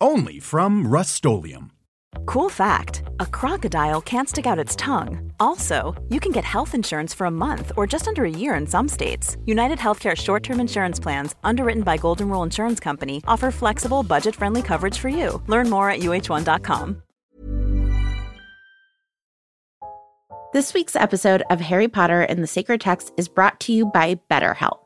Only from Rust-Oleum Cool fact a crocodile can't stick out its tongue. Also, you can get health insurance for a month or just under a year in some states. United Healthcare short term insurance plans, underwritten by Golden Rule Insurance Company, offer flexible, budget friendly coverage for you. Learn more at uh1.com. This week's episode of Harry Potter and the Sacred Text is brought to you by BetterHelp.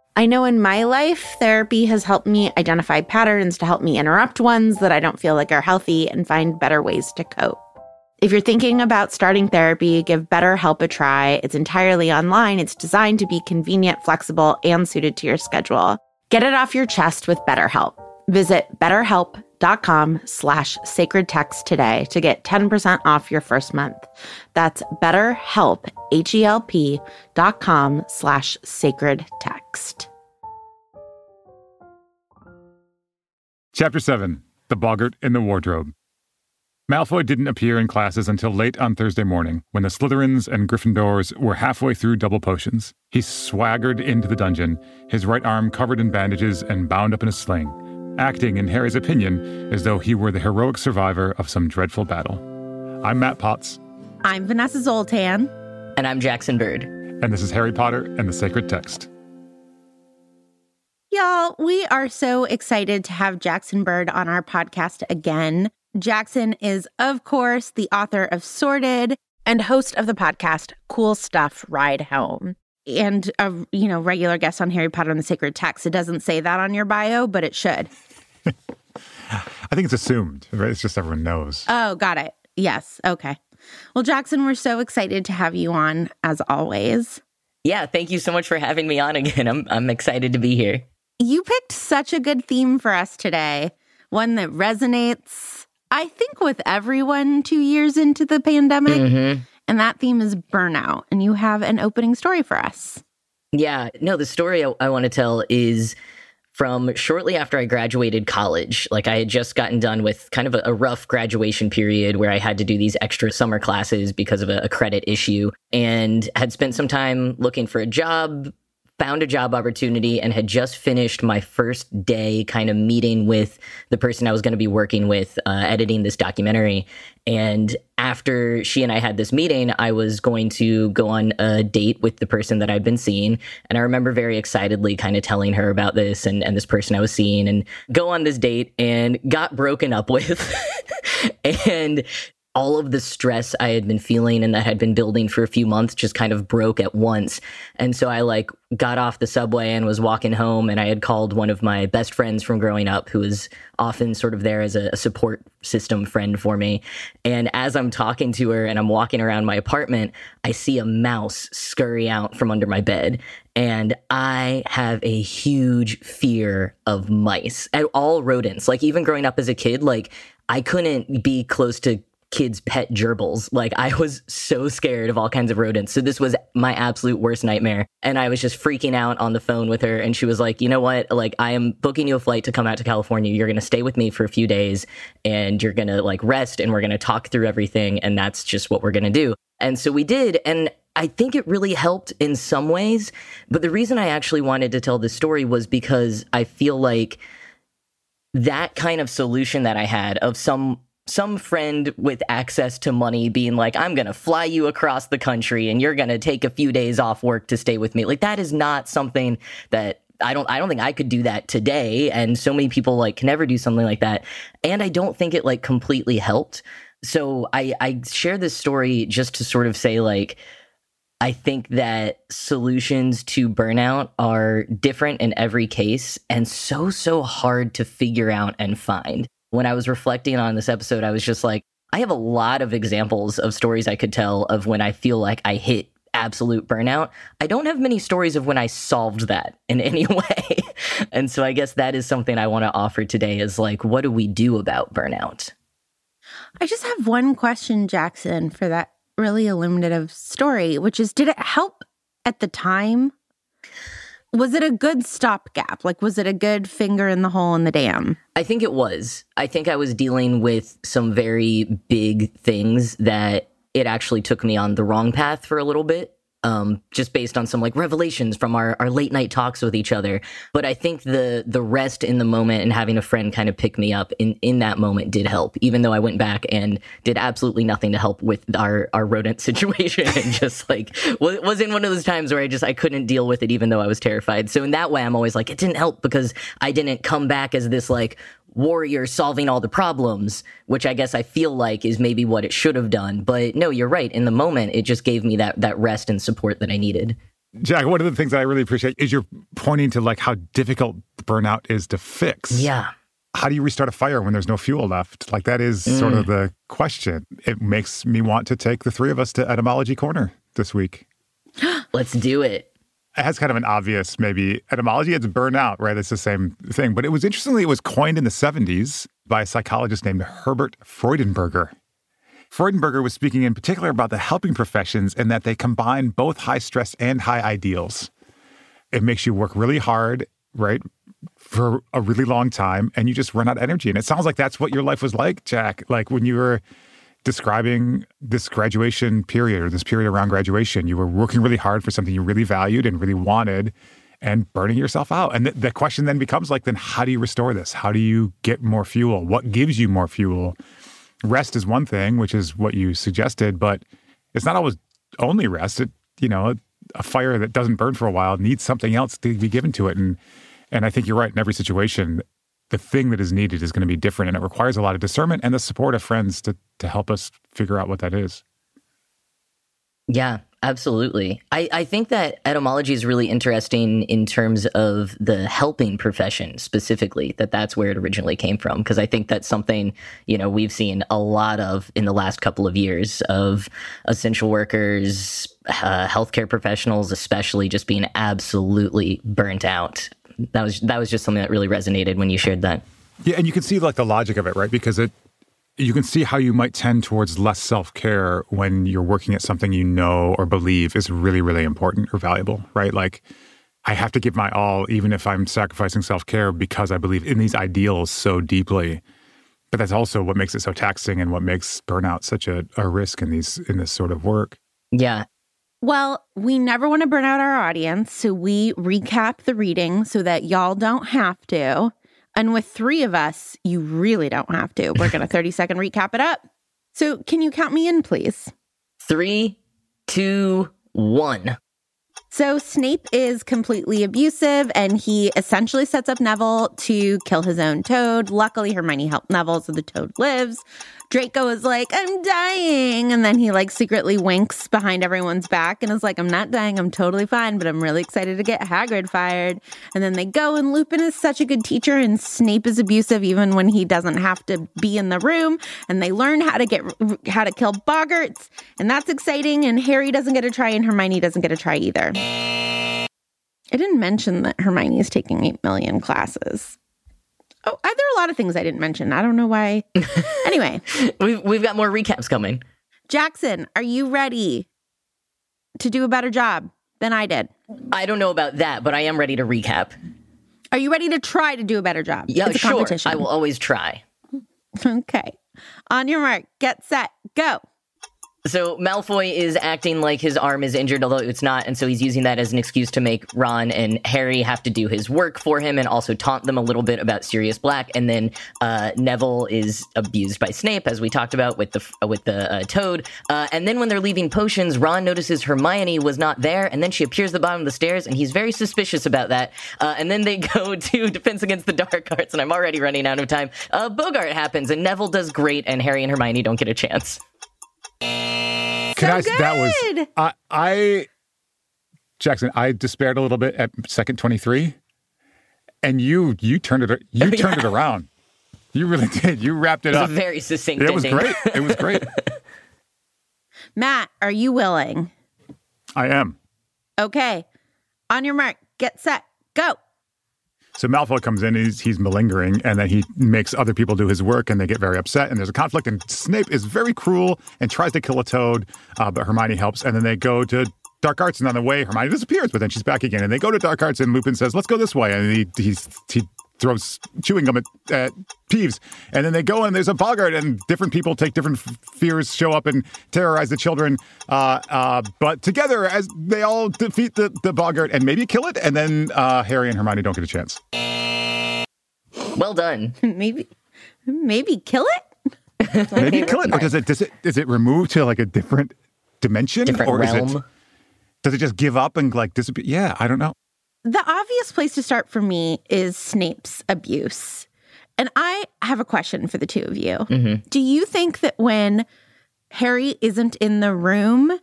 I know in my life, therapy has helped me identify patterns to help me interrupt ones that I don't feel like are healthy and find better ways to cope. If you're thinking about starting therapy, give BetterHelp a try. It's entirely online. It's designed to be convenient, flexible, and suited to your schedule. Get it off your chest with BetterHelp. Visit betterhelp.com slash sacred text today to get 10% off your first month. That's betterhelp, H-E-L-P dot com slash sacred text. Chapter 7 The Boggart in the Wardrobe. Malfoy didn't appear in classes until late on Thursday morning, when the Slytherins and Gryffindors were halfway through double potions. He swaggered into the dungeon, his right arm covered in bandages and bound up in a sling acting, in Harry's opinion, as though he were the heroic survivor of some dreadful battle. I'm Matt Potts. I'm Vanessa Zoltan. And I'm Jackson Bird. And this is Harry Potter and the Sacred Text. Y'all, we are so excited to have Jackson Bird on our podcast again. Jackson is, of course, the author of Sorted and host of the podcast Cool Stuff Ride Home and a you know regular guest on Harry Potter and the Sacred Text. It doesn't say that on your bio, but it should. I think it's assumed, right? It's just everyone knows. Oh, got it. Yes. Okay. Well, Jackson, we're so excited to have you on as always. Yeah, thank you so much for having me on again. I'm I'm excited to be here. You picked such a good theme for us today. One that resonates, I think, with everyone 2 years into the pandemic. Mm-hmm. And that theme is burnout. And you have an opening story for us. Yeah. No, the story I, I want to tell is from shortly after I graduated college. Like I had just gotten done with kind of a, a, rough graduation period where I had to do these extra summer classes because of a, a credit issue and had spent some time looking for a job, found a job opportunity and had just finished my first day kind of meeting with the person I was going to be working with, uh, editing this documentary. And after she and I had this meeting, I was going to go on a date with the person that I'd been seeing. And I remember very excitedly kind of telling her about this and, and this person I was seeing and go on this date and got broken up with. and all of the stress I had been feeling and that had been building for a few months just kind of broke at once. And so I like got off the subway and was walking home and I had called one of my best friends from growing up who was often sort of there as a, support system friend for me. And as I'm talking to her and I'm walking around my apartment, I see a mouse scurry out from under my bed. And I have a huge fear of mice, and all rodents. Like even growing up as a kid, like I couldn't be close to kids' pet gerbils. Like I was so scared of all kinds of rodents. So this was my absolute worst nightmare. And I was just freaking out on the phone with her. And she was like, you know what? Like I am booking you a flight to come out to California. You're going to stay with me for a few days and you're going to like rest and we're going to talk through everything. And that's just what we're going to do. And so we did. And I think it really helped in some ways. But the reason I actually wanted to tell this story was because I feel like that kind of solution that I had of some some friend with access to money being like, I'm going to fly you across the country and you're going to take a few days off work to stay with me. Like, that is not something that I don't I don't think I could do that today and so many people like can never do something like that and I don't think it like completely helped So I, I share this story just to sort of say, like, I think that solutions to burnout are different in every case and so, so hard to figure out and find. When I was reflecting on this episode, I was just like, I have a lot of examples of stories I could tell of when I feel like I hit absolute burnout. I don't have many stories of when I solved that in any way. and so I guess that is something I want to offer today is like, what do we do about burnout? I just have one question, Jackson, for that really illuminative story, which is did it help at the time? Was it a good stopgap? Like, was it a good finger in the hole in the dam? I think it was. I think I was dealing with some very big things that it actually took me on the wrong path for a little bit um, just based on some like revelations from our, our late night talks with each other. But I think the the rest in the moment and having a friend kind of pick me up in in that moment did help. Even though I went back and did absolutely nothing to help with our our rodent situation and just like was in one of those times where I just I couldn't deal with it even though I was terrified. So in that way, I'm always like it didn't help because I didn't come back as this like warrior solving all the problems, which I guess I feel like is maybe what it should have done. But no, you're right. In the moment, it just gave me that that rest and support that I needed. Jack, one of the things that I really appreciate is you're pointing to like how difficult burnout is to fix. Yeah. How do you restart a fire when there's no fuel left? Like that is mm. sort of mm. the question. It makes me want to take the three of us to etymology corner this week. Let's do it it has kind of an obvious maybe etymology. It's burnout, right? It's the same thing. But it was interestingly, it was coined in the 70s by a psychologist named Herbert Freudenberger. Freudenberger was speaking in particular about the helping professions and that they combine both high stress and high ideals. It makes you work really hard, right? For a really long time, and you just run out of energy. And it sounds like that's what your life was like, Jack. Like when you were describing this graduation period or this period around graduation. You were working really hard for something you really valued and really wanted and burning yourself out. And th- the question then becomes like, then how do you restore this? How do you get more fuel? What gives you more fuel? Rest is one thing, which is what you suggested, but it's not always only rest. It, you know, a, a fire that doesn't burn for a while needs something else to be given to it. And and I think you're right in every situation the thing that is needed is going to be different and it requires a lot of discernment and the support of friends to to help us figure out what that is. Yeah, absolutely. I, I think that etymology is really interesting in terms of the helping profession specifically, that that's where it originally came from. Because I think that's something, you know, we've seen a lot of in the last couple of years of essential workers, uh, healthcare professionals, especially just being absolutely burnt out that was that was just something that really resonated when you shared that. Yeah, and you can see like the logic of it, right? Because it you can see how you might tend towards less self-care when you're working at something you know or believe is really really important or valuable, right? Like I have to give my all even if I'm sacrificing self-care because I believe in these ideals so deeply. But that's also what makes it so taxing and what makes burnout such a, a risk in these in this sort of work. Yeah. Well, we never want to burn out our audience, so we recap the reading so that y'all don't have to. And with three of us, you really don't have to. We're going to 30 second recap it up. So, can you count me in, please? Three, two, one. So Snape is completely abusive and he essentially sets up Neville to kill his own toad. Luckily, Hermione helped Neville so the toad lives. Draco is like, I'm dying. And then he like secretly winks behind everyone's back and is like, I'm not dying. I'm totally fine, but I'm really excited to get Hagrid fired. And then they go and Lupin is such a good teacher and Snape is abusive even when he doesn't have to be in the room. And they learn how to get, how to kill boggarts. And that's exciting. And Harry doesn't get a try and Hermione doesn't get a try either. I didn't mention that Hermione is taking 8 million classes. Oh, there are a lot of things I didn't mention. I don't know why. anyway, we've we've got more recaps coming. Jackson, are you ready to do a better job than I did? I don't know about that, but I am ready to recap. Are you ready to try to do a better job? Yeah, sure. I will always try. Okay. On your mark, get set, go. So Malfoy is acting like his arm is injured, although it's not, and so he's using that as an excuse to make Ron and Harry have to do his work for him, and also taunt them a little bit about Sirius Black. And then uh, Neville is abused by Snape, as we talked about with the with the uh, Toad. Uh, and then when they're leaving potions, Ron notices Hermione was not there, and then she appears at the bottom of the stairs, and he's very suspicious about that. Uh, and then they go to Defense Against the Dark Arts, and I'm already running out of time. Uh, Boggart happens, and Neville does great, and Harry and Hermione don't get a chance. Can I? good. That was I. I Jackson. I despaired a little bit at second twenty three, and you you turned it you turned it around. You really did. You wrapped it It was up. a very succinct It was great. It was great. Matt, are you willing? I am. Okay. On your mark, get set, go. So Malfoy comes in, he's, he's malingering, and then he makes other people do his work, and they get very upset, and there's a conflict, and Snape is very cruel and tries to kill a toad, uh, but Hermione helps, and then they go to Dark Arts, and on the way, Hermione disappears, but then she's back again, and they go to Dark Arts, and Lupin says, let's go this way, and he, he's, he throws chewing gum at, at Peeves, and then they go, and there's a Boggart, and different people take different f- fears, show up and terrorize the children, uh, uh, but together, as they all defeat the, the Boggart and maybe kill it, and then uh, Harry and Hermione don't get a chance. Well done. maybe, maybe kill it. Maybe kill it, or does it does it is it removed to like a different dimension, Different or is realm. it does it just give up and like disappear? Yeah, I don't know. The obvious place to start for me is Snape's abuse. And I have a question for the two of you. Mm-hmm. Do you think that when Harry isn't in the room,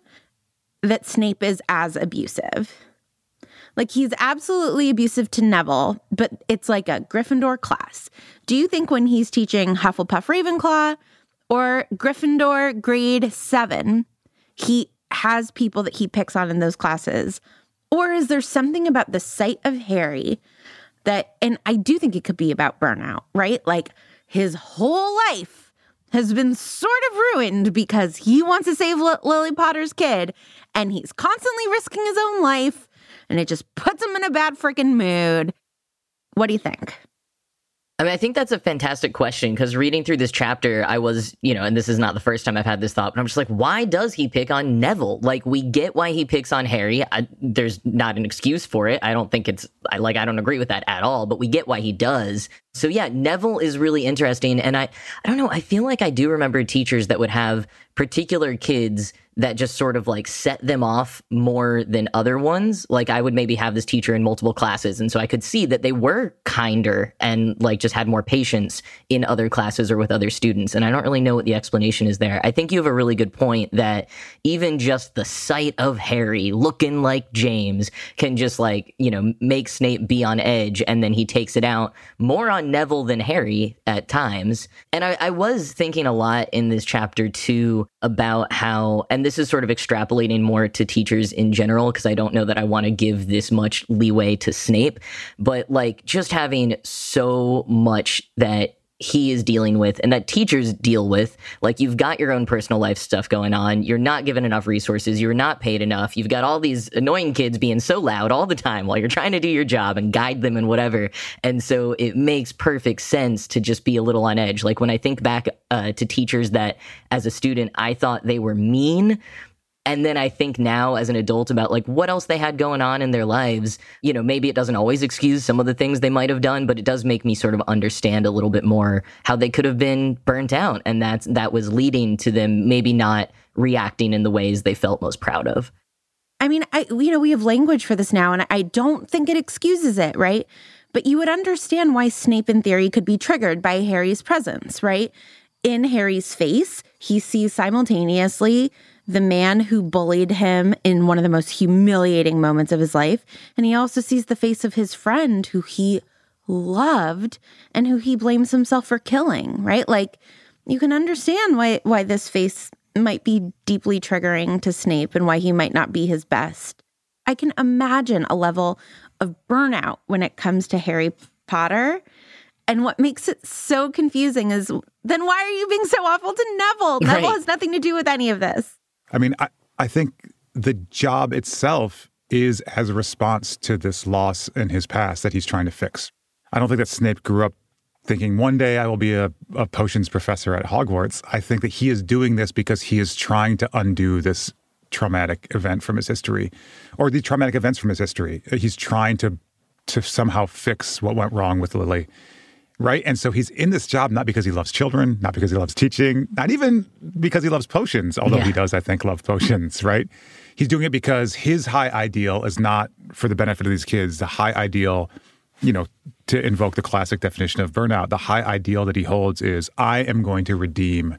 that Snape is as abusive? Like he's absolutely abusive to Neville, but it's like a Gryffindor class. Do you think when he's teaching Hufflepuff Ravenclaw or Gryffindor grade seven, he has people that he picks on in those classes? Or is there something about the sight of Harry that, and I do think it could be about burnout, right? Like his whole life has been sort of ruined because he wants to save L- Lily Potter's kid and he's constantly risking his own life and it just puts him in a bad freaking mood. What do you think? I mean, I think that's a fantastic question because reading through this chapter, I was, you know, and this is not the first time I've had this thought, but I'm just like, why does he pick on Neville? Like, we get why he picks on Harry. I, there's not an excuse for it. I don't think it's, I like, I don't agree with that at all, but we get why he does. So yeah, Neville is really interesting. And I, I don't know, I feel like I do remember teachers that would have particular kids that just sort of like set them off more than other ones. Like I would maybe have this teacher in multiple classes. And so I could see that they were kinder and like just had more patience in other classes or with other students. And I don't really know what the explanation is there. I think you have a really good point that even just the sight of Harry looking like James can just like, you know, make Snape be on edge. And then he takes it out more on Neville than Harry at times. And I, I was thinking a lot in this chapter too about how, and this is sort of extrapolating more to teachers in general, because I don't know that I want to give this much leeway to Snape, but like just having so much that he is dealing with and that teachers deal with. Like you've got your own personal life stuff going on. You're not given enough resources. You're not paid enough. You've got all these annoying kids being so loud all the time while you're trying to do your job and guide them and whatever. And so it makes perfect sense to just be a little on edge. Like when I think back uh, to teachers that as a student, I thought they were mean. And then I think now as an adult about like what else they had going on in their lives. You know, maybe it doesn't always excuse some of the things they might have done, but it does make me sort of understand a little bit more how they could have been burnt out. And that's that was leading to them maybe not reacting in the ways they felt most proud of. I mean, I you know, we have language for this now, and I don't think it excuses it, right? But you would understand why Snape, in theory, could be triggered by Harry's presence, right? In Harry's face, he sees simultaneously the man who bullied him in one of the most humiliating moments of his life. And he also sees the face of his friend who he loved and who he blames himself for killing, right? Like you can understand why why this face might be deeply triggering to Snape and why he might not be his best. I can imagine a level of burnout when it comes to Harry Potter. And what makes it so confusing is then why are you being so awful to Neville? Neville has nothing to do with any of this. I mean, I, I think the job itself is as a response to this loss in his past that he's trying to fix. I don't think that Snape grew up thinking one day I will be a, a potions professor at Hogwarts. I think that he is doing this because he is trying to undo this traumatic event from his history or the traumatic events from his history. He's trying to to somehow fix what went wrong with Lily. Right. And so he's in this job not because he loves children, not because he loves teaching, not even because he loves potions, although yeah. he does, I think, love potions, right? He's doing it because his high ideal is not for the benefit of these kids. The high ideal, you know, to invoke the classic definition of burnout, the high ideal that he holds is I am going to redeem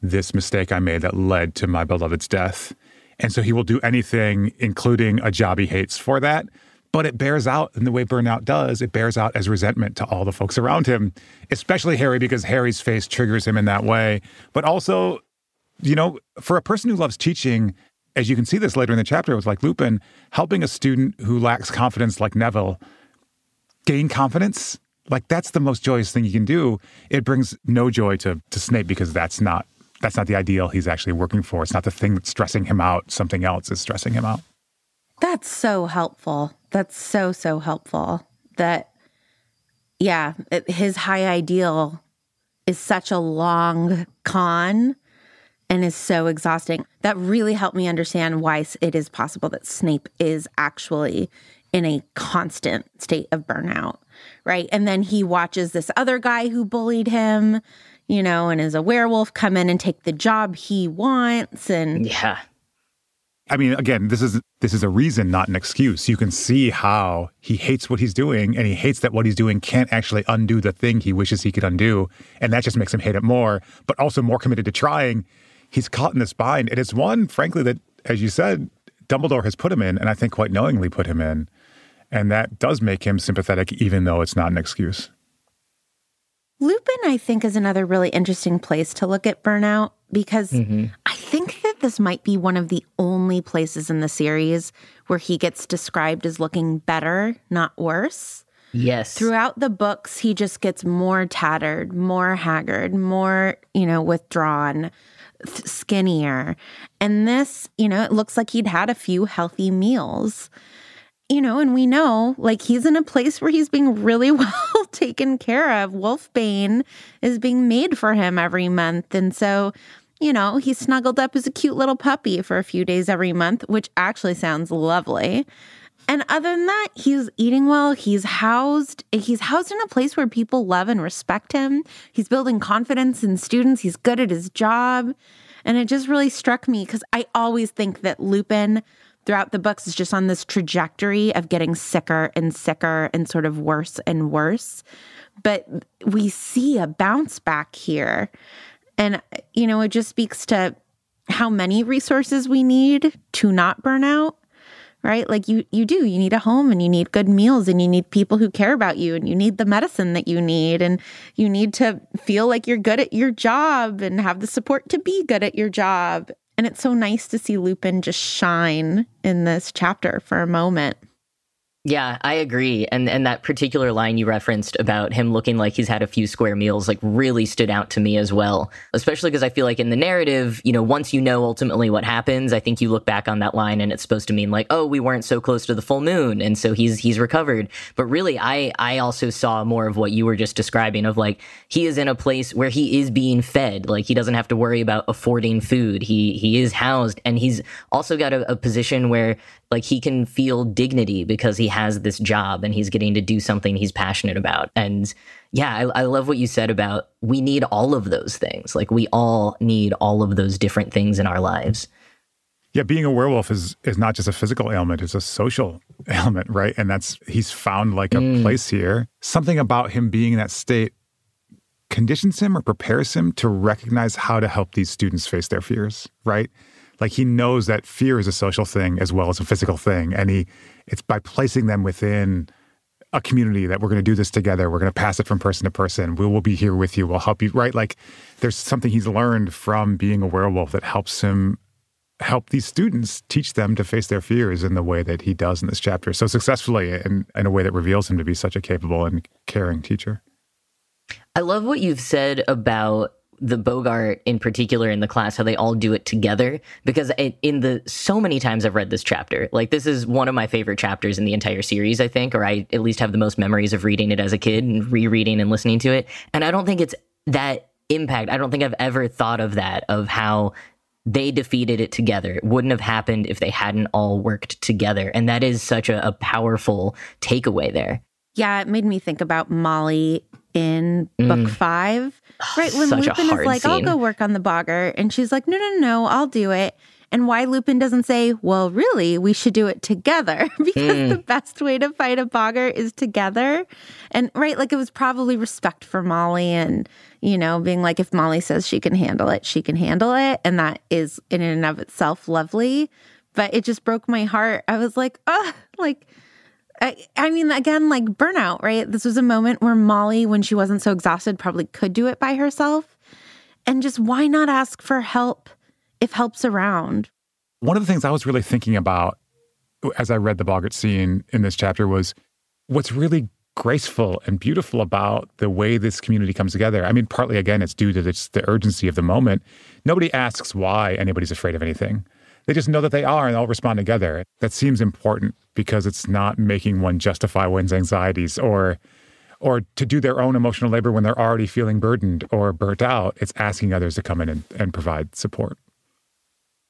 this mistake I made that led to my beloved's death. And so he will do anything, including a job he hates for that. But it bears out in the way burnout does. It bears out as resentment to all the folks around him, especially Harry, because Harry's face triggers him in that way. But also, you know, for a person who loves teaching, as you can see this later in the chapter with like Lupin, helping a student who lacks confidence like Neville gain confidence, like that's the most joyous thing you can do. It brings no joy to to Snape because that's not that's not the ideal he's actually working for. It's not the thing that's stressing him out. Something else is stressing him out. That's so helpful. That's so, so helpful. That, yeah, it, his high ideal is such a long con and is so exhausting. That really helped me understand why it is possible that Snape is actually in a constant state of burnout, right? And then he watches this other guy who bullied him you know, and is a werewolf come in and take the job he wants and Yeah. I mean, again, this is this is a reason, not an excuse. You can see how he hates what he's doing, and he hates that what he's doing can't actually undo the thing he wishes he could undo, and that just makes him hate it more. But also more committed to trying. He's caught in this bind, and it's one, frankly, that, as you said, Dumbledore has put him in, and I think quite knowingly put him in, and that does make him sympathetic, even though it's not an excuse. Lupin, I think, is another really interesting place to look at burnout because mm-hmm. I think this might be one of the only places in the series where he gets described as looking better, not worse. Yes. Throughout the books, he just gets more tattered, more haggard, more, you know, withdrawn, th- skinnier. And this, you know, it looks like he'd had a few healthy meals you know, and we know like he's in a place where he's being really well taken care of. Wolfsbane is being made for him every month. And so, you know, he's snuggled up as a cute little puppy for a few days every month, which actually sounds lovely. And other than that, he's eating well. He's housed. He's housed in a place where people love and respect him. He's building confidence in students. He's good at his job. And it just really struck me because I always think that Lupin throughout the books is just on this trajectory of getting sicker and sicker and sort of worse and worse. But we see a bounce back here. And, you know, it just speaks to how many resources we need to not burn out right? Like you you do. You need a home and you need good meals and you need people who care about you and you need the medicine that you need and you need to feel like you're good at your job and have the support to be good at your job. And it's so nice to see Lupin just shine in this chapter for a moment. Yeah, I agree. And and that particular line you referenced about him looking like he's had a few square meals like really stood out to me as well. Especially because I feel like in the narrative, you know, once you know ultimately what happens, I think you look back on that line and it's supposed to mean like, oh, we weren't so close to the full moon and so he's he's recovered. But really I I also saw more of what you were just describing of like he is in a place where he is being fed. Like he doesn't have to worry about affording food. He he is housed and he's also got a, a position where like he can feel dignity because he has this job and he's getting to do something he's passionate about. And yeah, I, I, love what you said about we need all of those things. Like we all need all of those different things in our lives. Yeah, being a werewolf is is not just a physical ailment; it's a social ailment, right? And that's he's found like a mm. place here. Something about him being in that state conditions him or prepares him to recognize how to help these students face their fears, right? Like he knows that fear is a social thing as well as a physical thing. And he it's by placing them within a community that we're going to do this together we're going to pass it from person to person we will be here with you we'll help you right? Like there's something he's learned from being a werewolf that helps him help these students teach them to face their fears in the way that he does in this chapter so successfully and in a way that reveals him to be such a capable and caring teacher. I love what you've said about the Boggart in particular in the class, how they all do it together. Because it, in the so many times I've read this chapter, like this is one of my favorite chapters in the entire series, I think, or I at least have the most memories of reading it as a kid and rereading and listening to it. And I don't think it's that impact. I don't think I've ever thought of that, of how they defeated it together. It wouldn't have happened if they hadn't all worked together. And that is such a, a powerful takeaway there. Yeah, it made me think about Molly in mm. book five, right? When Such Lupin is like, scene. I'll go work on the boggart. And she's like, no, no, no, I'll do it. And why Lupin doesn't say, well, really, we should do it together because mm. the best way to fight a boggart is together. And right, like it was probably respect for Molly and, you know, being like, if Molly says she can handle it, she can handle it. And that is in and of itself lovely. But it just broke my heart. I was like, oh, like, I, I mean, again, like burnout, right? This was a moment where Molly, when she wasn't so exhausted, probably could do it by herself. And just why not ask for help if help's around? One of the things I was really thinking about as I read the Boggart scene in this chapter was what's really graceful and beautiful about the way this community comes together. I mean, partly again, it's due to the urgency of the moment. Nobody asks why anybody's afraid of anything. They just know that they are and they'll respond together. That seems important because it's not making one justify one's anxieties or or to do their own emotional labor when they're already feeling burdened or burnt out. It's asking others to come in and, and provide support.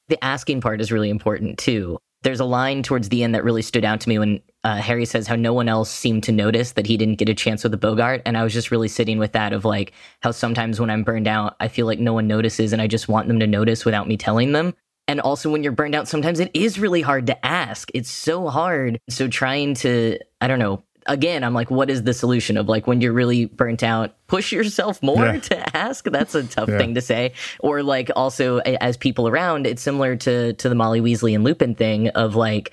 The asking part is really important too. There's a line towards the end that really stood out to me when uh, Harry says how no one else seemed to notice that he didn't get a chance with the Boggart. And I was just really sitting with that of like how sometimes when I'm burned out, I feel like no one notices and I just want them to notice without me telling them. And also, when you're burned out, sometimes it is really hard to ask. It's so hard. So, trying to, I don't know, again, I'm like, what is the solution of like when you're really burnt out, push yourself more yeah. to ask? That's a tough yeah. thing to say. Or like also as people around, it's similar to to the Molly Weasley and Lupin thing of like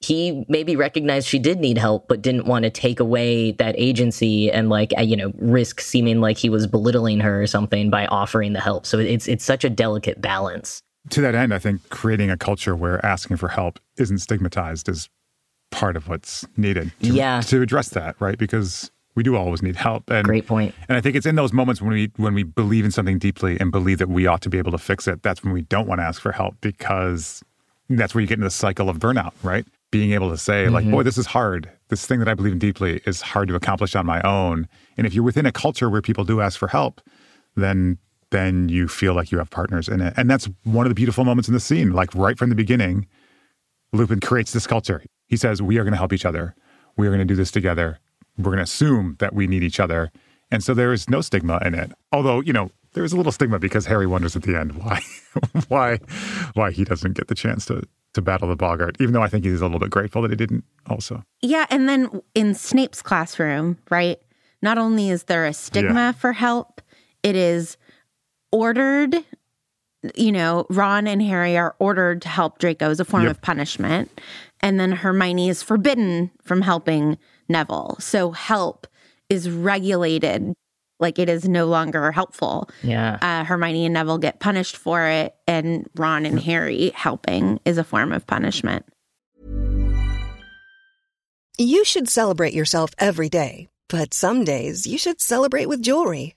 he maybe recognized she did need help, but didn't want to take away that agency and like you know risk seeming like he was belittling her or something by offering the help. So it's it's such a delicate balance to that end, I think creating a culture where asking for help isn't stigmatized is part of what's needed to, yeah. to address that, right? Because we do always need help. And, Great point. And I think it's in those moments when we when we believe in something deeply and believe that we ought to be able to fix it, that's when we don't want to ask for help because that's where you get into the cycle of burnout, right? Being able to say, mm-hmm. like, boy, this is hard. This thing that I believe in deeply is hard to accomplish on my own. And if you're within a culture where people do ask for help, then then you feel like you have partners in it. And that's one of the beautiful moments in the scene. Like right from the beginning, Lupin creates this culture. He says, We are going to help each other. We are going to do this together. We're going to assume that we need each other. And so there is no stigma in it. Although, you know, there is a little stigma because Harry wonders at the end why why why he doesn't get the chance to to battle the Boggart, even though I think he's a little bit grateful that he didn't also. Yeah, and then in Snape's classroom, right? Not only is there a stigma yeah. for help, it is ordered, you know, Ron and Harry are ordered to help Draco as a form yep. of punishment. And then Hermione is forbidden from helping Neville. So help is regulated like it is no longer helpful. Yeah. Uh, Hermione and Neville get punished for it, and Ron and Harry helping is a form of punishment. You should celebrate yourself every day, but some days you should celebrate with jewelry.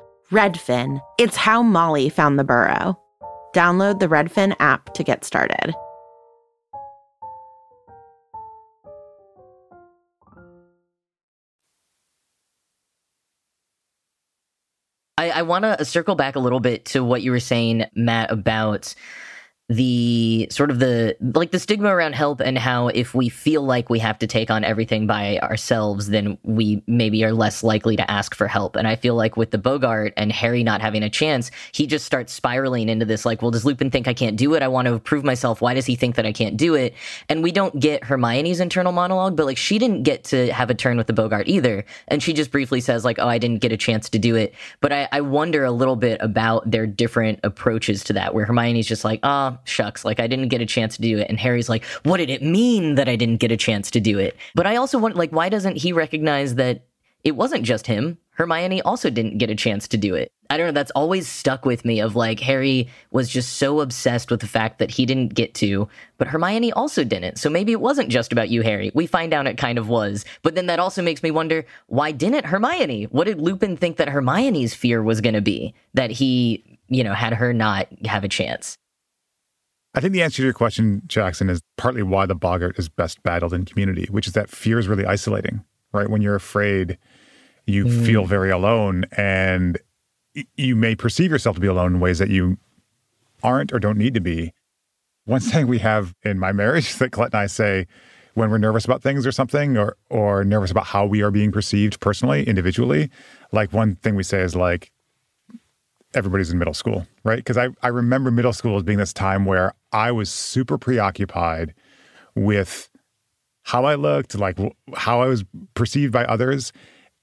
Redfin. It's how Molly found the burrow. Download the Redfin app to get started. I, I want to circle back a little bit to what you were saying, Matt, about the sort of the like the stigma around help and how if we feel like we have to take on everything by ourselves then we maybe are less likely to ask for help. And i feel like with the boggart and harry not having a chance he just starts spiraling into this like well does lupin think i can't do it? I want to prove myself. Why does he think that i can't do it? And we don't get hermione's internal monologue but like she didn't get to have a turn with the boggart either. And she just briefly says like oh i didn't get a chance to do it. But i, I wonder a little bit about their different approaches to that where hermione's just like ah oh, shucks, like I didn't get a chance to do it. And Harry's like, what did it mean that I didn't get a chance to do it? But I also want, like, why doesn't he recognize that it wasn't just him? Hermione also didn't get a chance to do it. I don't know, that's always stuck with me of like Harry was just so obsessed with the fact that he didn't get to, but Hermione also didn't. So maybe it wasn't just about you, Harry. We find out it kind of was. But then that also makes me wonder, why didn't Hermione? What did Lupin think that Hermione's fear was going to be? That he, you know, had her not have a chance? I think the answer to your question, Jackson, is partly why the boggart is best battled in community, which is that fear is really isolating, right? When you're afraid, you mm. feel very alone and you may perceive yourself to be alone in ways that you aren't or don't need to be. One thing we have in my marriage that Colette and I say when we're nervous about things or something or or nervous about how we are being perceived personally, individually, like one thing we say is like, everybody's in middle school, right? Because I, I remember middle school as being this time where I was super preoccupied with how I looked, like how I was perceived by others.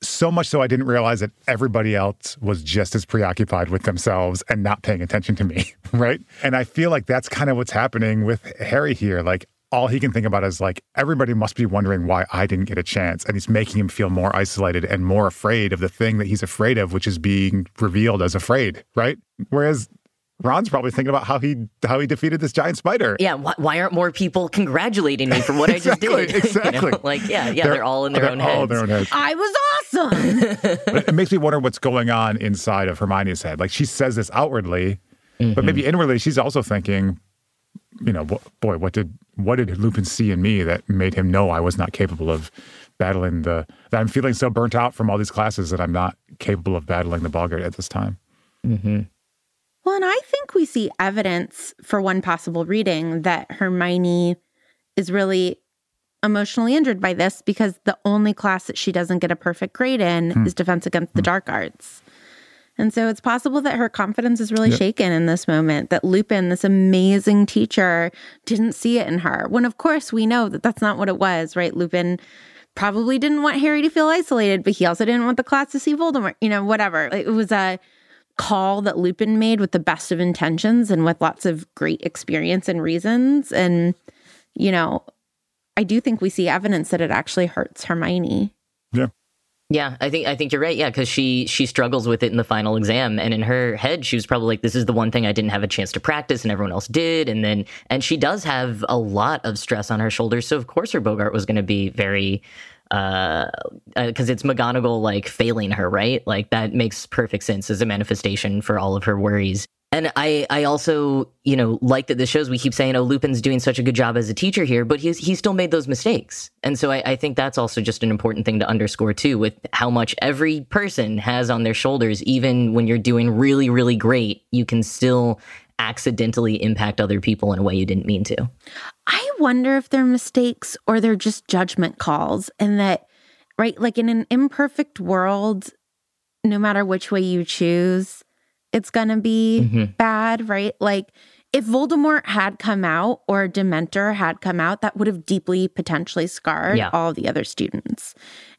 So much so I didn't realize that everybody else was just as preoccupied with themselves and not paying attention to me, right? And I feel like that's kind of what's happening with Harry here. Like all he can think about is like everybody must be wondering why I didn't get a chance and he's making him feel more isolated and more afraid of the thing that he's afraid of which is being revealed as afraid right whereas Ron's probably thinking about how he how he defeated this giant spider. Yeah, why, why aren't more people congratulating me for what exactly, I just did? Exactly. you know? Like, yeah, yeah, they're, they're all in their own heads. their own heads. I was awesome. but it makes me wonder what's going on inside of Hermione's head. Like she says this outwardly, mm-hmm. but maybe inwardly she's also thinking, you know, boy, what did what did Lupin see in me that made him know I was not capable of battling the that I'm feeling so burnt out from all these classes that I'm not capable of battling the Boggart at this time. Mm-hmm. Well, and I think we see evidence for one possible reading that Hermione is really emotionally injured by this because the only class that she doesn't get a perfect grade in hmm. is Defense Against hmm. the Dark Arts. And so it's possible that her confidence is really yep. shaken in this moment, that Lupin, this amazing teacher, didn't see it in her. When, of course, we know that that's not what it was, right? Lupin probably didn't want Harry to feel isolated, but he also didn't want the class to see Voldemort, you know, whatever. It was a call that Lupin made with the best of intentions and with lots of great experience and reasons. And, you know, I do think we see evidence that it actually hurts Hermione. Yeah. I think I think you're right. Yeah, because she she struggles with it in the final exam, and in her head, she was probably like, "This is the one thing I didn't have a chance to practice, and everyone else did." And then, and she does have a lot of stress on her shoulders, so of course her Boggart was going to be very, uh, because uh, it's McGonagall like failing her, right? Like that makes perfect sense as a manifestation for all of her worries. And I, I also, you know, like that this shows we keep saying, oh, Lupin's doing such a good job as a teacher here, but he's he still made those mistakes. And so I, I think that's also just an important thing to underscore too, with how much every person has on their shoulders, even when you're doing really, really great, you can still accidentally impact other people in a way you didn't mean to. I wonder if they're mistakes or they're just judgment calls and that, right, like in an imperfect world, no matter which way you choose, it's going to be mm-hmm. bad, right? Like if Voldemort had come out or Dementor had come out, that would have deeply potentially scarred Yeah. all the other students.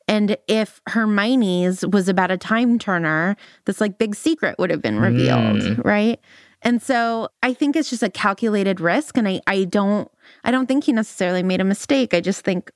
And if Hermione's was about a time turner, this like big secret would have been revealed, Mm. right? And so I think it's just a calculated risk. And I, I don't I don't think he necessarily made a mistake. I just think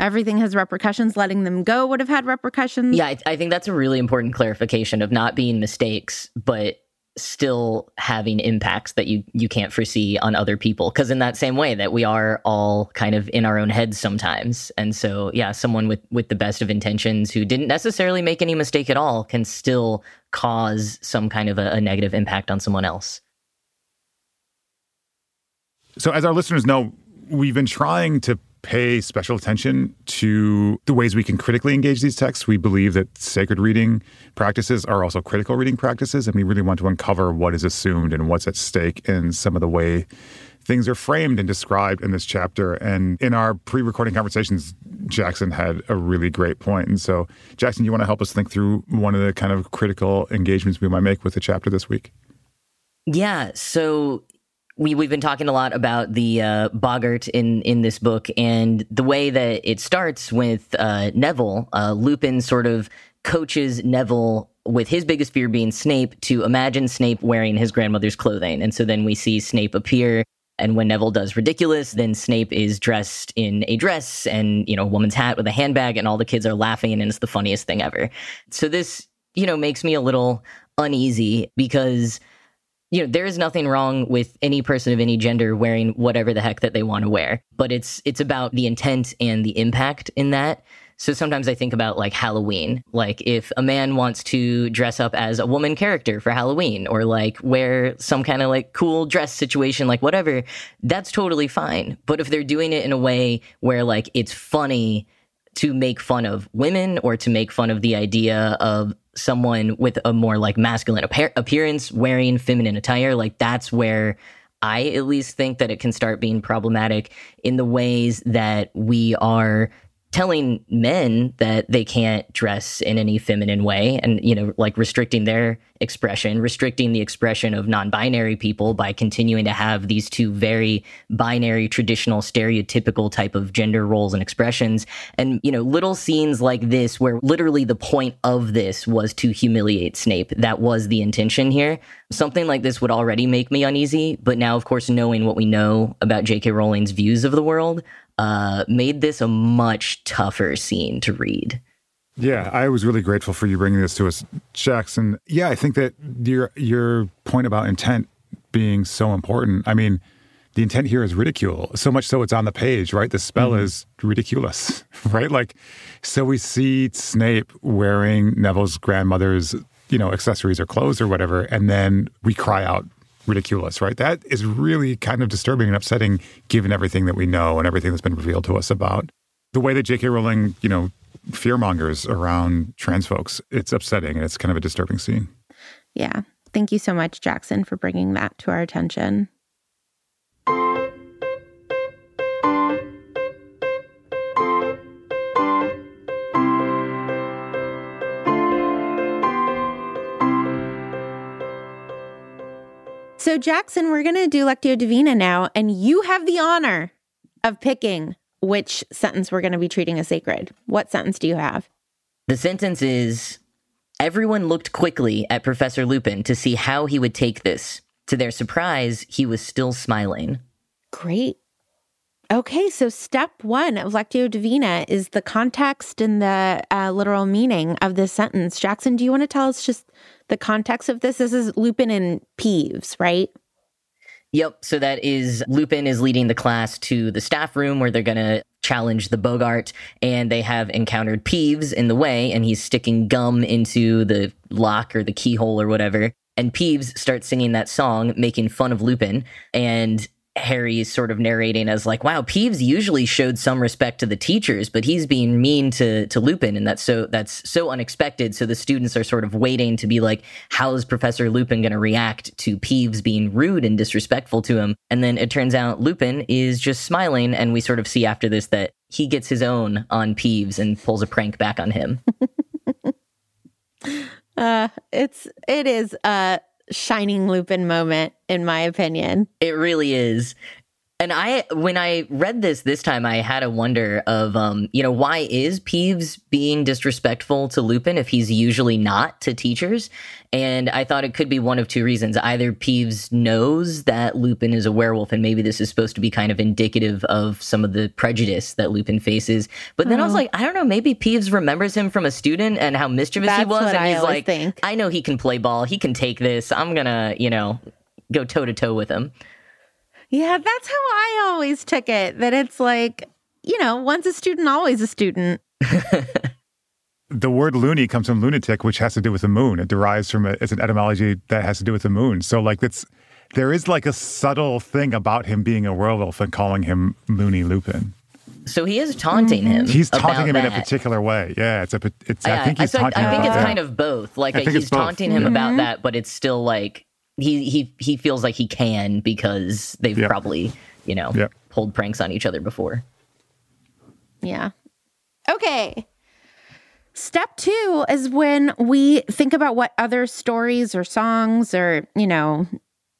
everything has repercussions. Letting them go would have had repercussions. Yeah, I, I think that's a really important clarification of not being mistakes, but still having impacts that you you can't foresee on other people because in that same way that we are all kind of in our own heads sometimes and so yeah someone with with the best of intentions who didn't necessarily make any mistake at all can still cause some kind of a, a negative impact on someone else So, as our listeners know, we've been trying to pay special attention to the ways we can critically engage these texts. We believe that sacred reading practices are also critical reading practices, and we really want to uncover what is assumed and what's at stake in some of the way things are framed and described in this chapter. And in our pre recording conversations, Jackson had a really great point. And so, Jackson, you want to help us think through one of the kind of critical engagements we might make with the chapter this week? Yeah, so we we've been talking a lot about the uh, Boggart in in this book, and the way that it starts with uh, Neville. Uh, Lupin sort of coaches Neville with his biggest fear being Snape to imagine Snape wearing his grandmother's clothing, and so then we see Snape appear. And when Neville does ridiculous, then Snape is dressed in a dress and you know a woman's hat with a handbag, and all the kids are laughing, and it's the funniest thing ever. So this you know makes me a little uneasy because you know there is nothing wrong with any person of any gender wearing whatever the heck that they want to wear but it's it's about the intent and the impact in that. So sometimes i think about like halloween like if a man wants to dress up as a woman character for halloween or like wear some kind of like cool dress situation like whatever that's totally fine. But if they're doing it in a way where like it's funny to make fun of women or to make fun of the idea of someone with a more like masculine appear- appearance wearing feminine attire like that's where i at least think that it can start being problematic in the ways that we are telling men that they can't dress in any feminine way and you know like restricting their expression restricting the expression of non-binary people by continuing to have these two very binary traditional stereotypical type of gender roles and expressions. And you know little scenes like this where literally the point of this was to humiliate Snape. That was the intention here. Something like this would already make me uneasy but now of course knowing what we know about JK Rowling's views of the world uh, made this a much tougher scene to read. Yeah, I was really grateful for you bringing this to us, Jackson. Yeah, I think that your your point about intent being so important. I mean, the intent here is ridicule. So much so it's on the page, right? The spell is ridiculous, right? Like, so we see Snape wearing Neville's grandmother's, you know, accessories or clothes or whatever, and then we cry out ridiculous, right? That is really kind of disturbing and upsetting given everything that we know and everything that's been revealed to us about the way that J.K. Rowling, you know, fearmongers around trans folks. It's upsetting and it's kind of a disturbing scene. Yeah. Thank you so much, Jackson, for bringing that to our attention. So, Jackson, we're going to do Lectio Divina now, and you have the honor of picking which sentence we're going to be treating as sacred. What sentence do you have? The sentence is Everyone looked quickly at Professor Lupin to see how he would take this. To their surprise, he was still smiling. Great. Okay, so step one of Lectio Divina is the context and the uh, literal meaning of this sentence. Jackson, do you want to tell us just the context of this? This is Lupin and Peeves, right? Yep. So that is Lupin is leading the class to the staff room where they're going to challenge the Boggart, and they have encountered Peeves in the way, and he's sticking gum into the lock or the keyhole or whatever. And Peeves starts singing that song, making fun of Lupin, and Harry's sort of narrating as like, "Wow, Peeves usually showed some respect to the teachers, but he's being mean to to Lupin, and that's so that's so unexpected." So the students are sort of waiting to be like, "How is Professor Lupin going to react to Peeves being rude and disrespectful to him?" And then it turns out Lupin is just smiling, and we sort of see after this that he gets his own on Peeves and pulls a prank back on him. Uh, it's it is uh shining Lupin moment, in my opinion. It really is. And I, when I read this this time, I had a wonder of, um, you know, why is Peeves being disrespectful to Lupin if he's usually not to teachers? And I thought it could be one of two reasons. Either Peeves knows that Lupin is a werewolf, and maybe this is supposed to be kind of indicative of some of the prejudice that Lupin faces. But then I was like, I don't know, maybe Peeves remembers him from a student and how mischievous he was, and I he's like, think. I know he can play ball, he can take this. I'm gonna, you know, go toe to toe with him. Yeah, that's how I always took it. That it's like, you know, once a student, always a student. The word loony comes from lunatic, which has to do with the moon. It derives from a, it's an etymology that has to do with the moon. So like it's there is like a subtle thing about him being a werewolf and calling him Mooney Lupin. So he is taunting him. He's taunting him in a particular way. Yeah, it's a pa- it's I think he's said- taunting I him think about it's that. kind of both. Like I think he's it's both. taunting him Mm-hmm. about that, but it's still like he he he feels like he can because they've Yep. probably you know Yep. pulled pranks on each other before. Yeah. Okay. Step two is when we think about what other stories or songs or, you know,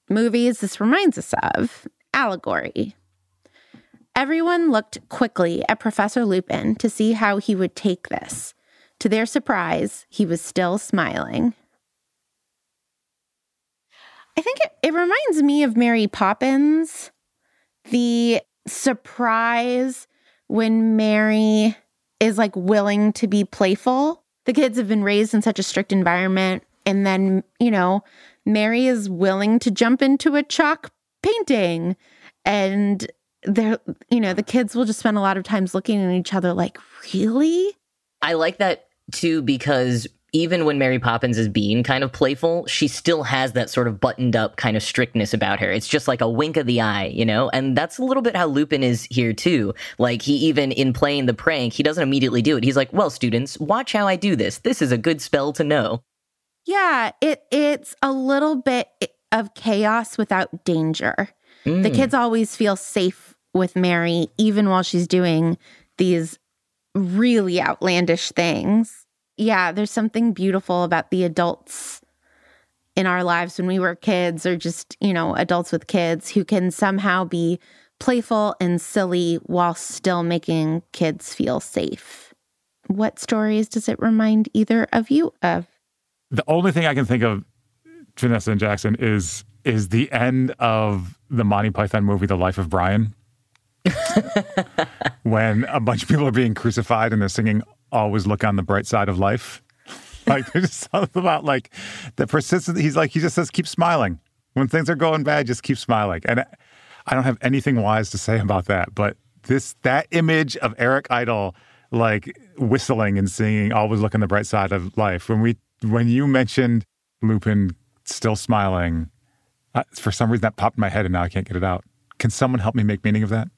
movies this reminds us of allegory. Everyone looked quickly at Professor Lupin to see how he would take this. To their surprise, he was still smiling. I think it, it reminds me of Mary Poppins. The surprise when Mary is like willing to be playful. The kids have been raised in such a strict environment. And then, you know, Mary is willing to jump into a chalk painting. And they're, you know, the kids will just spend a lot of times looking at each other like, really? I like that too because even when Mary Poppins is being kind of playful, she still has that sort of buttoned up kind of strictness about her. It's just like a wink of the eye, you know? And that's a little bit how Lupin is here too. Like he even in playing the prank, he doesn't immediately do it. He's like, "Well, students, watch how I do this. This is a good spell to know." Yeah, it it's a little bit of chaos without danger. The Mm. kids always feel safe with Mary, even while she's doing these really outlandish things. Yeah, there's something beautiful about the adults in our lives when we were kids, or just, you know, adults with kids who can somehow be playful and silly while still making kids feel safe. What stories does it remind either of you of? The only thing I can think of, Vanessa and Jackson, is is the end of the Monty Python movie, The Life of Brian, when a bunch of people are being crucified and they're singing "Always Look on the Bright Side of Life." Like there's something about like the persistent. He's like he just says, "Keep smiling when things are going bad. Just keep smiling." And I don't have anything wise to say about that, but this that image of Eric Idle like whistling and singing always look on the bright side of life when we when you mentioned lupin still smiling uh, for some reason that popped in my head and now i can't get it out can someone help me make meaning of that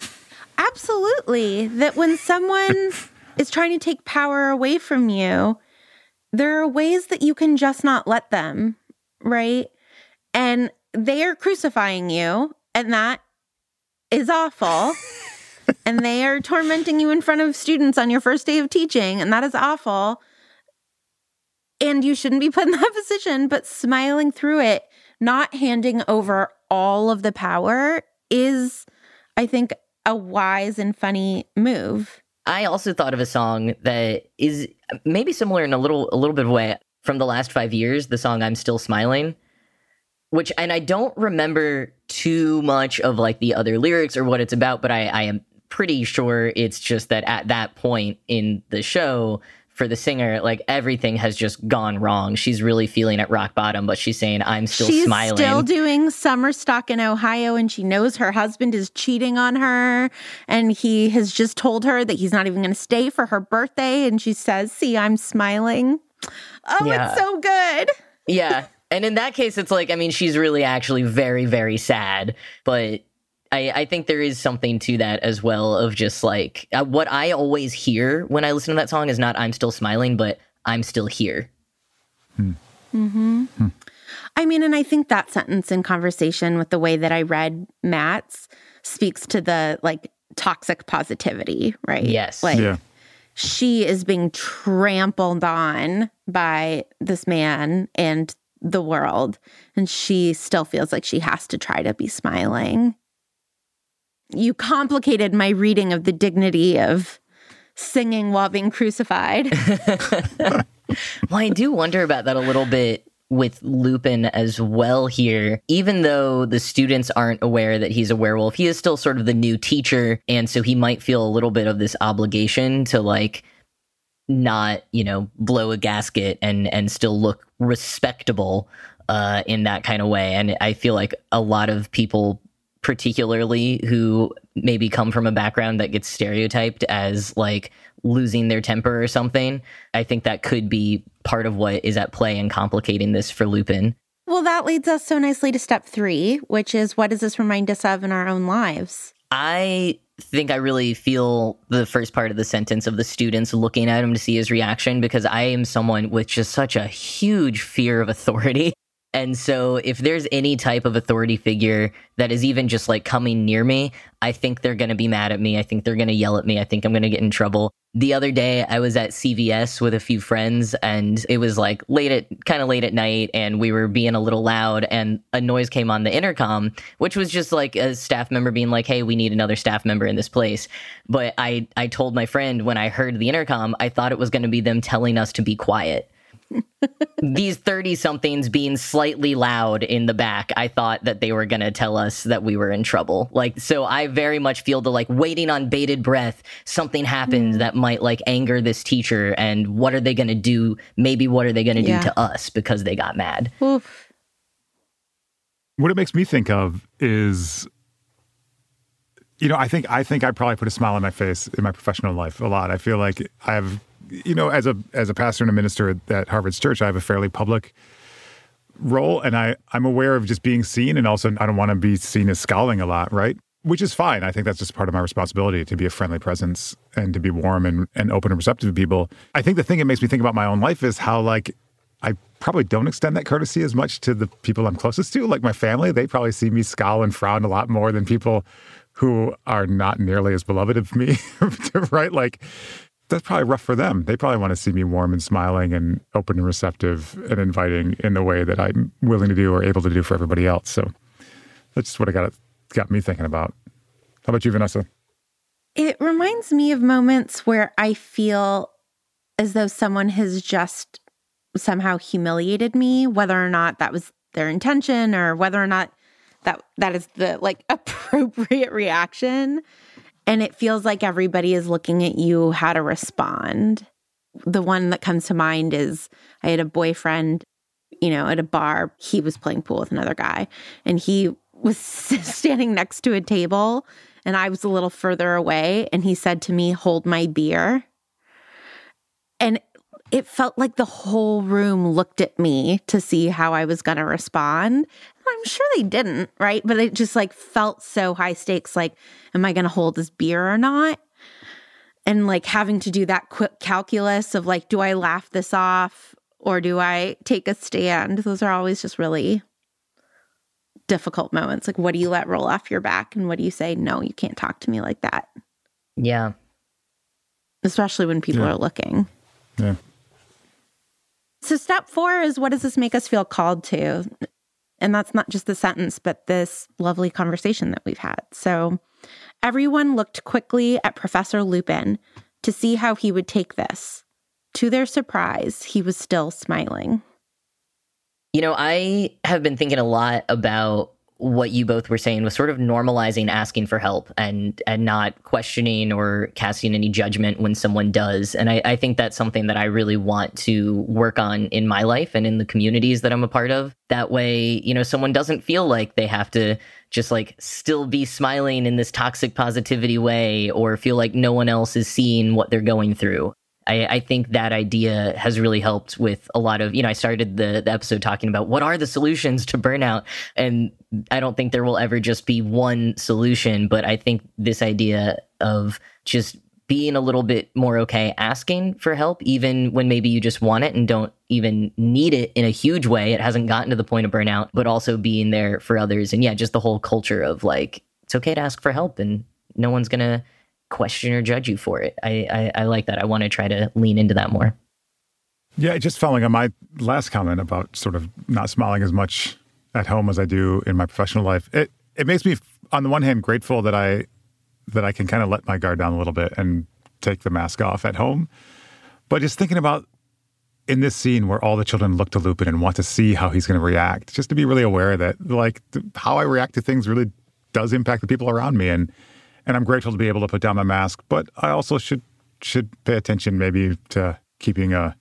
Absolutely. That when someone is trying to take power away from you, there are ways that you can just not let them, right? And they are crucifying you, and that is awful. and they are tormenting you in front of students on your first day of teaching, and that is awful. And you shouldn't be put in that position, but smiling through it, not handing over all of the power is, I think, a wise and funny move. I also thought of a song that is maybe similar in a little a little bit of way from the last five years. The song "I'm Still Smiling," which and I don't remember too much of like the other lyrics or what it's about, but I, I am pretty sure it's just that at that point in the show for the singer, like everything has just gone wrong. She's really feeling at rock bottom, but she's saying, "I'm still She's smiling." still doing summer stock in Ohio, and she knows her husband is cheating on her. And he has just told her that he's not even going to stay for her birthday. And she says, See, I'm smiling. Oh, Yeah. it's so good. yeah. And in that case, it's like, I mean, she's really actually very, very sad. But I, I think there is something to that as well of just like uh, what I always hear when I listen to that song is not I'm still smiling, but I'm still here. Hmm. I mean, and I think that sentence in conversation with the way that I read Matt's speaks to the like toxic positivity, right? Yes. Like, yeah she is being trampled on by this man and the world. And she still feels like she has to try to be smiling. You complicated my reading of the dignity of singing while being crucified. well, I do wonder about that a little bit with Lupin as well here. Even though the students aren't aware that he's a werewolf, he is still sort of the new teacher. And so he might feel a little bit of this obligation to like not, you know, blow a gasket and and still look respectable uh, in that kind of way. And I feel like a lot of people particularly who maybe come from a background that gets stereotyped as like losing their temper or something. I think that could be part of what is at play and complicating this for Lupin. Well, that leads us so nicely to step three, which is what does this remind us of in our own lives? I think I really feel the first part of the sentence of the students looking at him to see his reaction because I am someone with just such a huge fear of authority. And so, if there's any type of authority figure that is even just like coming near me, I think they're going to be mad at me. I think they're going to yell at me. I think I'm going to get in trouble. The other day, I was at CVS with a few friends, and it was like late at kind of late at night, and we were being a little loud, and a noise came on the intercom, which was just like a staff member being like, "Hey, we need another staff member in this place." But I I told my friend when I heard the intercom, I thought it was going to be them telling us to be quiet these 30 somethings being slightly loud in the back, I thought that they were going to tell us that we were in trouble. Like, so I very much feel the like waiting on bated breath. Something happens mm. that might like anger this teacher. And what are they going to do? Maybe what are they going to yeah. do to us because they got mad? Oof. What it makes me think of is you know, I think I think I probably put a smile on my face in my professional life a lot. I feel like I have you know, as a as a pastor and a minister at Harvard's church, I have a fairly public role, and I I'm aware of just being seen, and also I don't want to be seen as scowling a lot, right? Which is fine. I think that's just part of my responsibility to be a friendly presence and to be warm and, and open and receptive to people. I think the thing that makes me think about my own life is how like I probably don't extend that courtesy as much to the people I'm closest to, like my family. They probably see me scowl and frown a lot more than people who are not nearly as beloved of me, right? Like that's probably rough for them. They probably want to see me warm and smiling and open and receptive and inviting in the way that I'm willing to do or able to do for everybody else. So that's just what I got it got me thinking about. How about you, Vanessa? It reminds me of moments where I feel as though someone has just somehow humiliated me, whether or not that was their intention or whether or not that that is the like appropriate reaction and it feels like everybody is looking at you how to respond. The one that comes to mind is I had a boyfriend, you know, at a bar. He was playing pool with another guy, and he was standing next to a table, and I was a little further away. And he said to me, Hold my beer. And it felt like the whole room looked at me to see how I was going to respond. I'm sure they didn't, right? But it just like felt so high stakes like, am I going to hold this beer or not? And like having to do that quick calculus of like, do I laugh this off or do I take a stand? Those are always just really difficult moments. Like, what do you let roll off your back? And what do you say, no, you can't talk to me like that? Yeah. Especially when people yeah. are looking. Yeah. So, step four is what does this make us feel called to? And that's not just the sentence, but this lovely conversation that we've had. So everyone looked quickly at Professor Lupin to see how he would take this. To their surprise, he was still smiling. You know, I have been thinking a lot about what you both were saying was sort of normalizing asking for help and and not questioning or casting any judgment when someone does. And I, I think that's something that I really want to work on in my life and in the communities that I'm a part of. That way, you know, someone doesn't feel like they have to just like still be smiling in this toxic positivity way or feel like no one else is seeing what they're going through. I, I, think that idea has really helped with a lot of, you know, I started the, the episode talking about what are the solutions to burnout. And I don't think there will ever just be one solution, but I think this idea of just being a little bit more okay asking for help, even when maybe you just want it and don't even need it in a huge way. It hasn't gotten to the point of burnout, but also being there for others. And yeah, just the whole culture of like, it's okay to ask for help and no one's going to question or judge you for it. I, I, I like that. I want to try to lean into that more. Yeah, just following on my last comment about sort of not smiling as much at home as I do in my professional life. It it makes me on the one hand grateful that I that I can kind of let my guard down a little bit and take the mask off at home. But just thinking about in this scene where all the children look to Lupin and want to see how he's going to react, just to be really aware that like how I react to things really does impact the people around me, and and I'm grateful to be able to put down my mask. But I also should should pay attention maybe to keeping a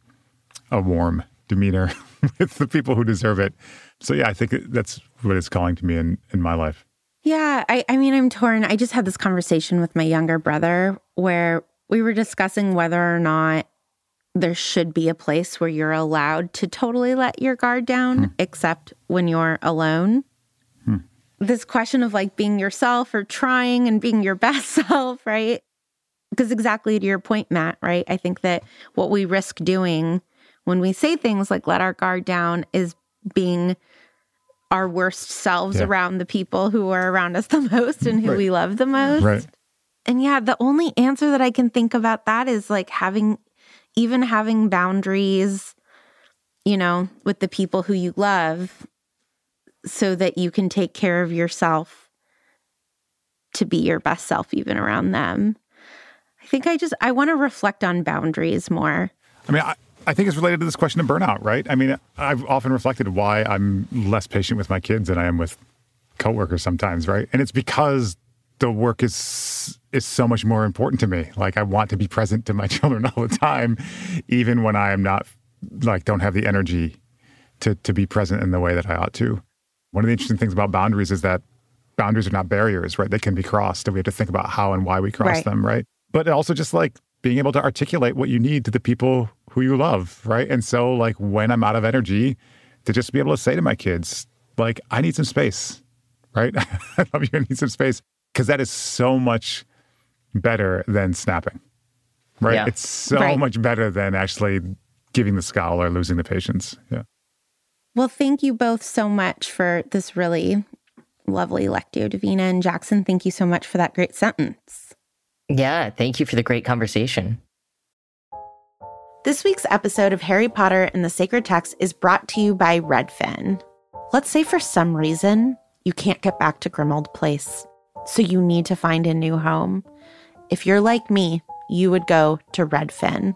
a warm demeanor with the people who deserve it. So yeah, I think that's what it's calling to me in in my life. Yeah, I, I mean, I'm torn. I just had this conversation with my younger brother where we were discussing whether or not there should be a place where you're allowed to totally let your guard down, hmm. except when you're alone. This question of like being yourself or trying and being your best self, right? Because exactly to your point, Matt, right? I think that what we risk doing when we say things like let our guard down is being our worst selves yeah. around the people who are around us the most and who right. we love the most. Right. And yeah, the only answer that I can think about that is like having, even having boundaries, you know, with the people who you love so that you can take care of yourself to be your best self, even around them. I think I just, I want to reflect on boundaries more. I mean, I, I think it's related to this question of burnout, right? I mean, I've often reflected why I'm less patient with my kids than I am with coworkers sometimes, right? And it's because the work is is so much more important to me. Like I want to be present to my children all the time, even when I am not like don't have the energy to to be present in the way that I ought to. One of the interesting things about boundaries is that boundaries are not barriers, right? They can be crossed, and we have to think about how and why we cross right. them, right? But also just like being able to articulate what you need to the people who you love, right? And so, like, when I'm out of energy, to just be able to say to my kids, like, I need some space, right? I love you, I need some space. Because that is so much better than snapping, right? Yeah. It's so right. much better than actually giving the scowl or losing the patience. Yeah. Well, thank you both so much for this really lovely lectio divina. And Jackson, thank you so much for that great sentence. Yeah, thank you for the great conversation. This week's episode of Harry Potter and the Sacred Text is brought to you by Redfin. Let's say for some reason you can't get back to Grimmauld Place, so you need to find a new home. If you're like me, you would go to Redfin.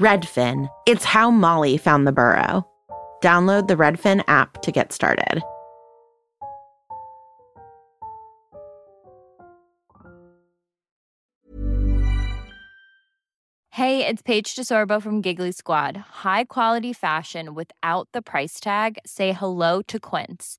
Redfin. It's how Molly found the burrow. Download the Redfin app to get started. Hey, it's Paige DeSorbo from Giggly Squad. High quality fashion without the price tag? Say hello to Quince.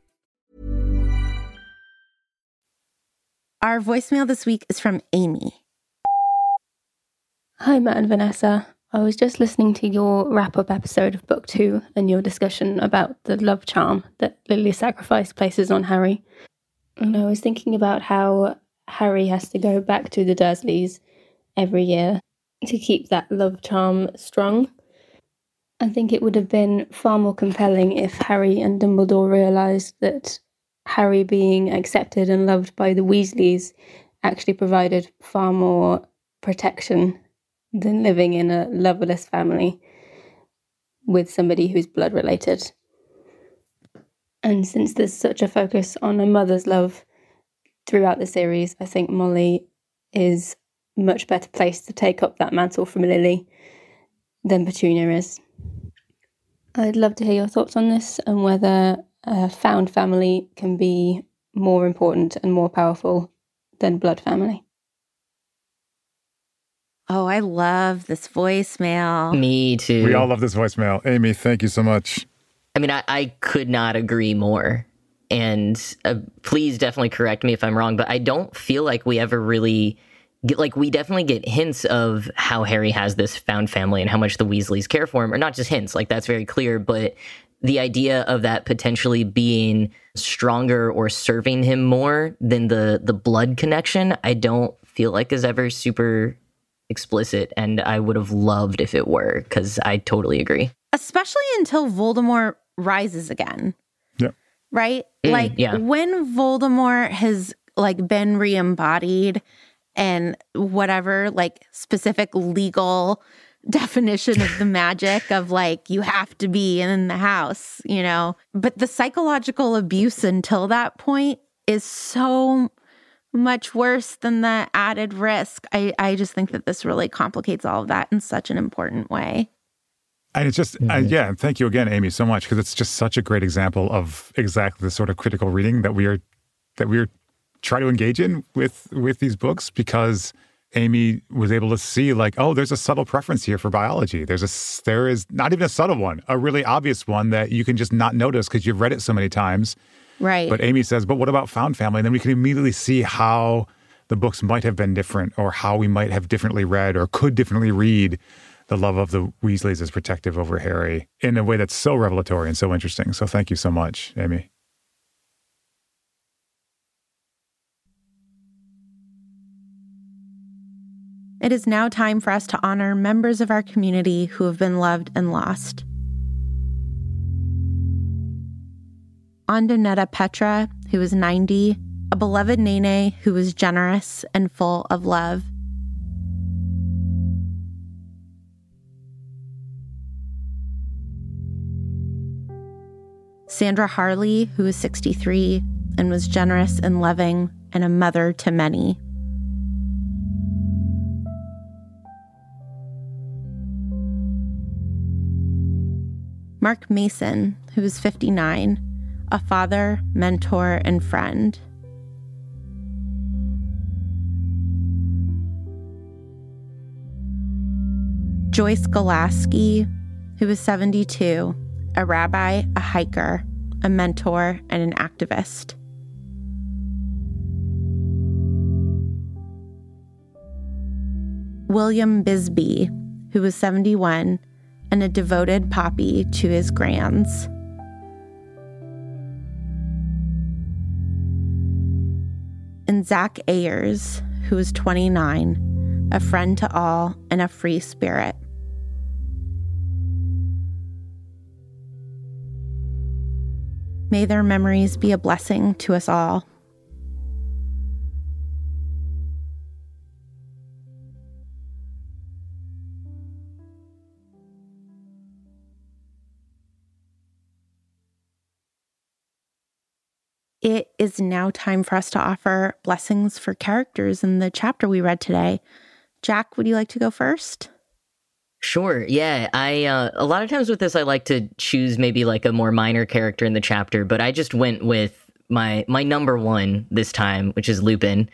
Our voicemail this week is from Amy. Hi, Matt and Vanessa. I was just listening to your wrap up episode of book two and your discussion about the love charm that Lily Sacrifice places on Harry. And I was thinking about how Harry has to go back to the Dursleys every year to keep that love charm strong. I think it would have been far more compelling if Harry and Dumbledore realised that Harry being accepted and loved by the Weasleys actually provided far more protection than living in a loveless family with somebody who's blood related. And since there's such a focus on a mother's love throughout the series, I think Molly is much better placed to take up that mantle from Lily than Petunia is. I'd love to hear your thoughts on this and whether a found family can be more important and more powerful than blood family. Oh, I love this voicemail. Me too. We all love this voicemail. Amy, thank you so much. I mean, I, I could not agree more. And uh, please definitely correct me if I'm wrong, but I don't feel like we ever really get, like we definitely get hints of how Harry has this found family and how much the Weasleys care for him, or not just hints, like that's very clear, but the idea of that potentially being stronger or serving him more than the the blood connection, I don't feel like is ever super explicit and I would have loved if it were cuz I totally agree. Especially until Voldemort rises again. Yeah. Right? Mm, like yeah. when Voldemort has like been re-embodied and whatever like specific legal definition of the magic of like you have to be in the house, you know. But the psychological abuse until that point is so much worse than the added risk. I, I just think that this really complicates all of that in such an important way. And it's just, Mm-hmm. uh, yeah, and thank you again, Amy, so much because it's just such a great example of exactly the sort of critical reading that we are that we are trying to engage in with with these books because Amy was able to see like, oh, there's a subtle preference here for biology. There's a there is not even a subtle one, a really obvious one that you can just not notice because you've read it so many times. Right. But Amy says, but what about found family? And then we can immediately see how the books might have been different or how we might have differently read or could differently read the love of the Weasleys as protective over Harry in a way that's so revelatory and so interesting. So thank you so much, Amy. It is now time for us to honor members of our community who have been loved and lost. Andonetta Petra, who was 90, a beloved Nene who was generous and full of love. Sandra Harley, who was 63 and was generous and loving and a mother to many. Mark Mason, who was 59, a father, mentor, and friend. Joyce Golaski, who was 72, a rabbi, a hiker, a mentor, and an activist. William Bisbee, who was 71, and a devoted poppy to his grands. And Zach Ayers, who was 29, a friend to all and a free spirit. May their memories be a blessing to us all. It is now time for us to offer blessings for characters in the chapter we read today. Jack, would you like to go first? Sure. Yeah. I uh, a lot of times with this, I like to choose maybe like a more minor character in the chapter, but I just went with my my number one this time, which is Lupin.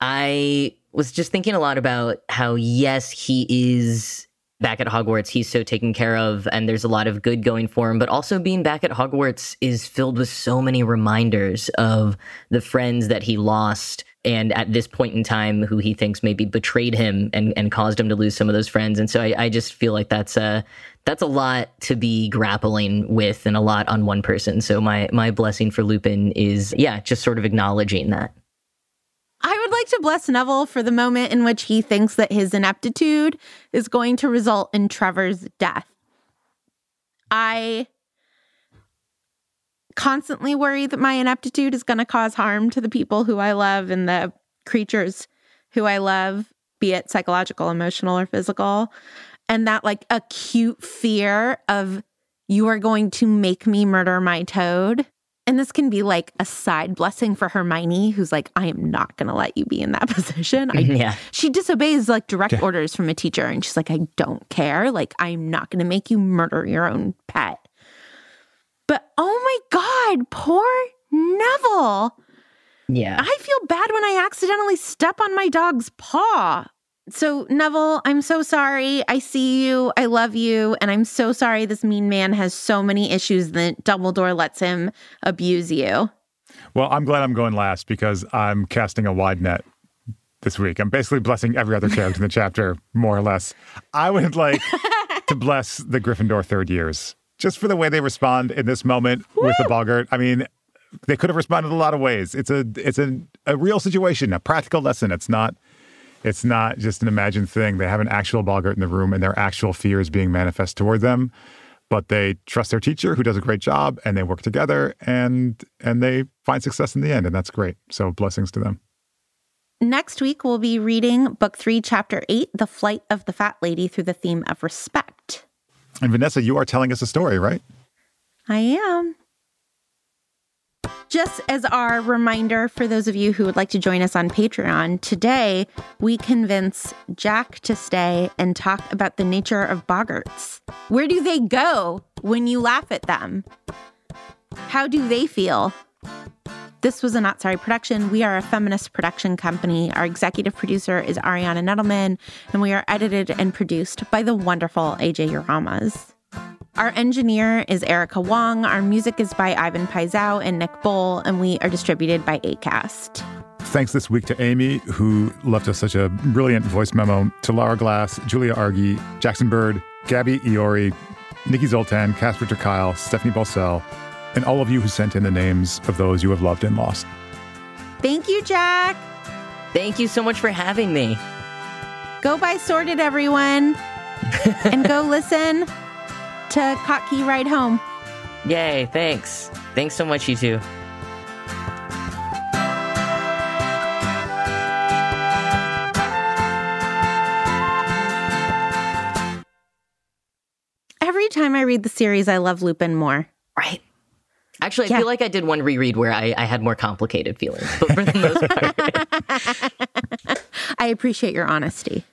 I was just thinking a lot about how yes, he is back at Hogwarts. He's so taken care of, and there's a lot of good going for him. But also being back at Hogwarts is filled with so many reminders of the friends that he lost and at this point in time, who he thinks maybe betrayed him and, and caused him to lose some of those friends. And so I, I just feel like that's a that's a lot to be grappling with and a lot on one person. So my my blessing for Lupin is yeah, just sort of acknowledging that. Like to bless Neville for the moment in which he thinks that his ineptitude is going to result in Trevor's death. I constantly worry that my ineptitude is going to cause harm to the people who I love and the creatures who I love, be it psychological, emotional, or physical. And that like acute fear of you are going to make me murder my toad. And this can be like a side blessing for Hermione, who's like, I am not going to let you be in that position. I, yeah. She disobeys like direct yeah. orders from a teacher. And she's like, I don't care. Like, I'm not going to make you murder your own pet. But oh my God, poor Neville. Yeah. I feel bad when I accidentally step on my dog's paw. So, Neville, I'm so sorry. I see you. I love you. And I'm so sorry this mean man has so many issues that Dumbledore lets him abuse you. Well, I'm glad I'm going last because I'm casting a wide net this week. I'm basically blessing every other character in the chapter, more or less. I would like to bless the Gryffindor third years just for the way they respond in this moment Woo! with the Boggart. I mean, they could have responded a lot of ways. It's a it's a, a real situation, a practical lesson. It's not it's not just an imagined thing. They have an actual Boggart in the room and their actual fears being manifest toward them. But they trust their teacher who does a great job and they work together and and they find success in the end. And that's great. So blessings to them. Next week, we'll be reading Book Three, Chapter Eight The Flight of the Fat Lady through the theme of respect. And Vanessa, you are telling us a story, right? I am. Just as our reminder for those of you who would like to join us on Patreon, today we convince Jack to stay and talk about the nature of boggarts. Where do they go when you laugh at them? How do they feel? This was a Not Sorry production. We are a feminist production company. Our executive producer is Ariana Nedelman, and we are edited and produced by the wonderful AJ Uramas. Our engineer is Erica Wong. Our music is by Ivan Paisau and Nick Bowl, and we are distributed by ACAST. Thanks this week to Amy, who left us such a brilliant voice memo, to Laura Glass, Julia Argy, Jackson Bird, Gabby Iori, Nikki Zoltan, Casper Kyle, Stephanie Balsell, and all of you who sent in the names of those you have loved and lost. Thank you, Jack. Thank you so much for having me. Go buy Sorted, everyone, and go listen to Kottke Ride Home. Yay, thanks. Thanks so much, you two. Every time I read the series, I love Lupin more. Right. Actually, I yeah. feel like I did one reread where I, I had more complicated feelings, but for the most part. I appreciate your honesty.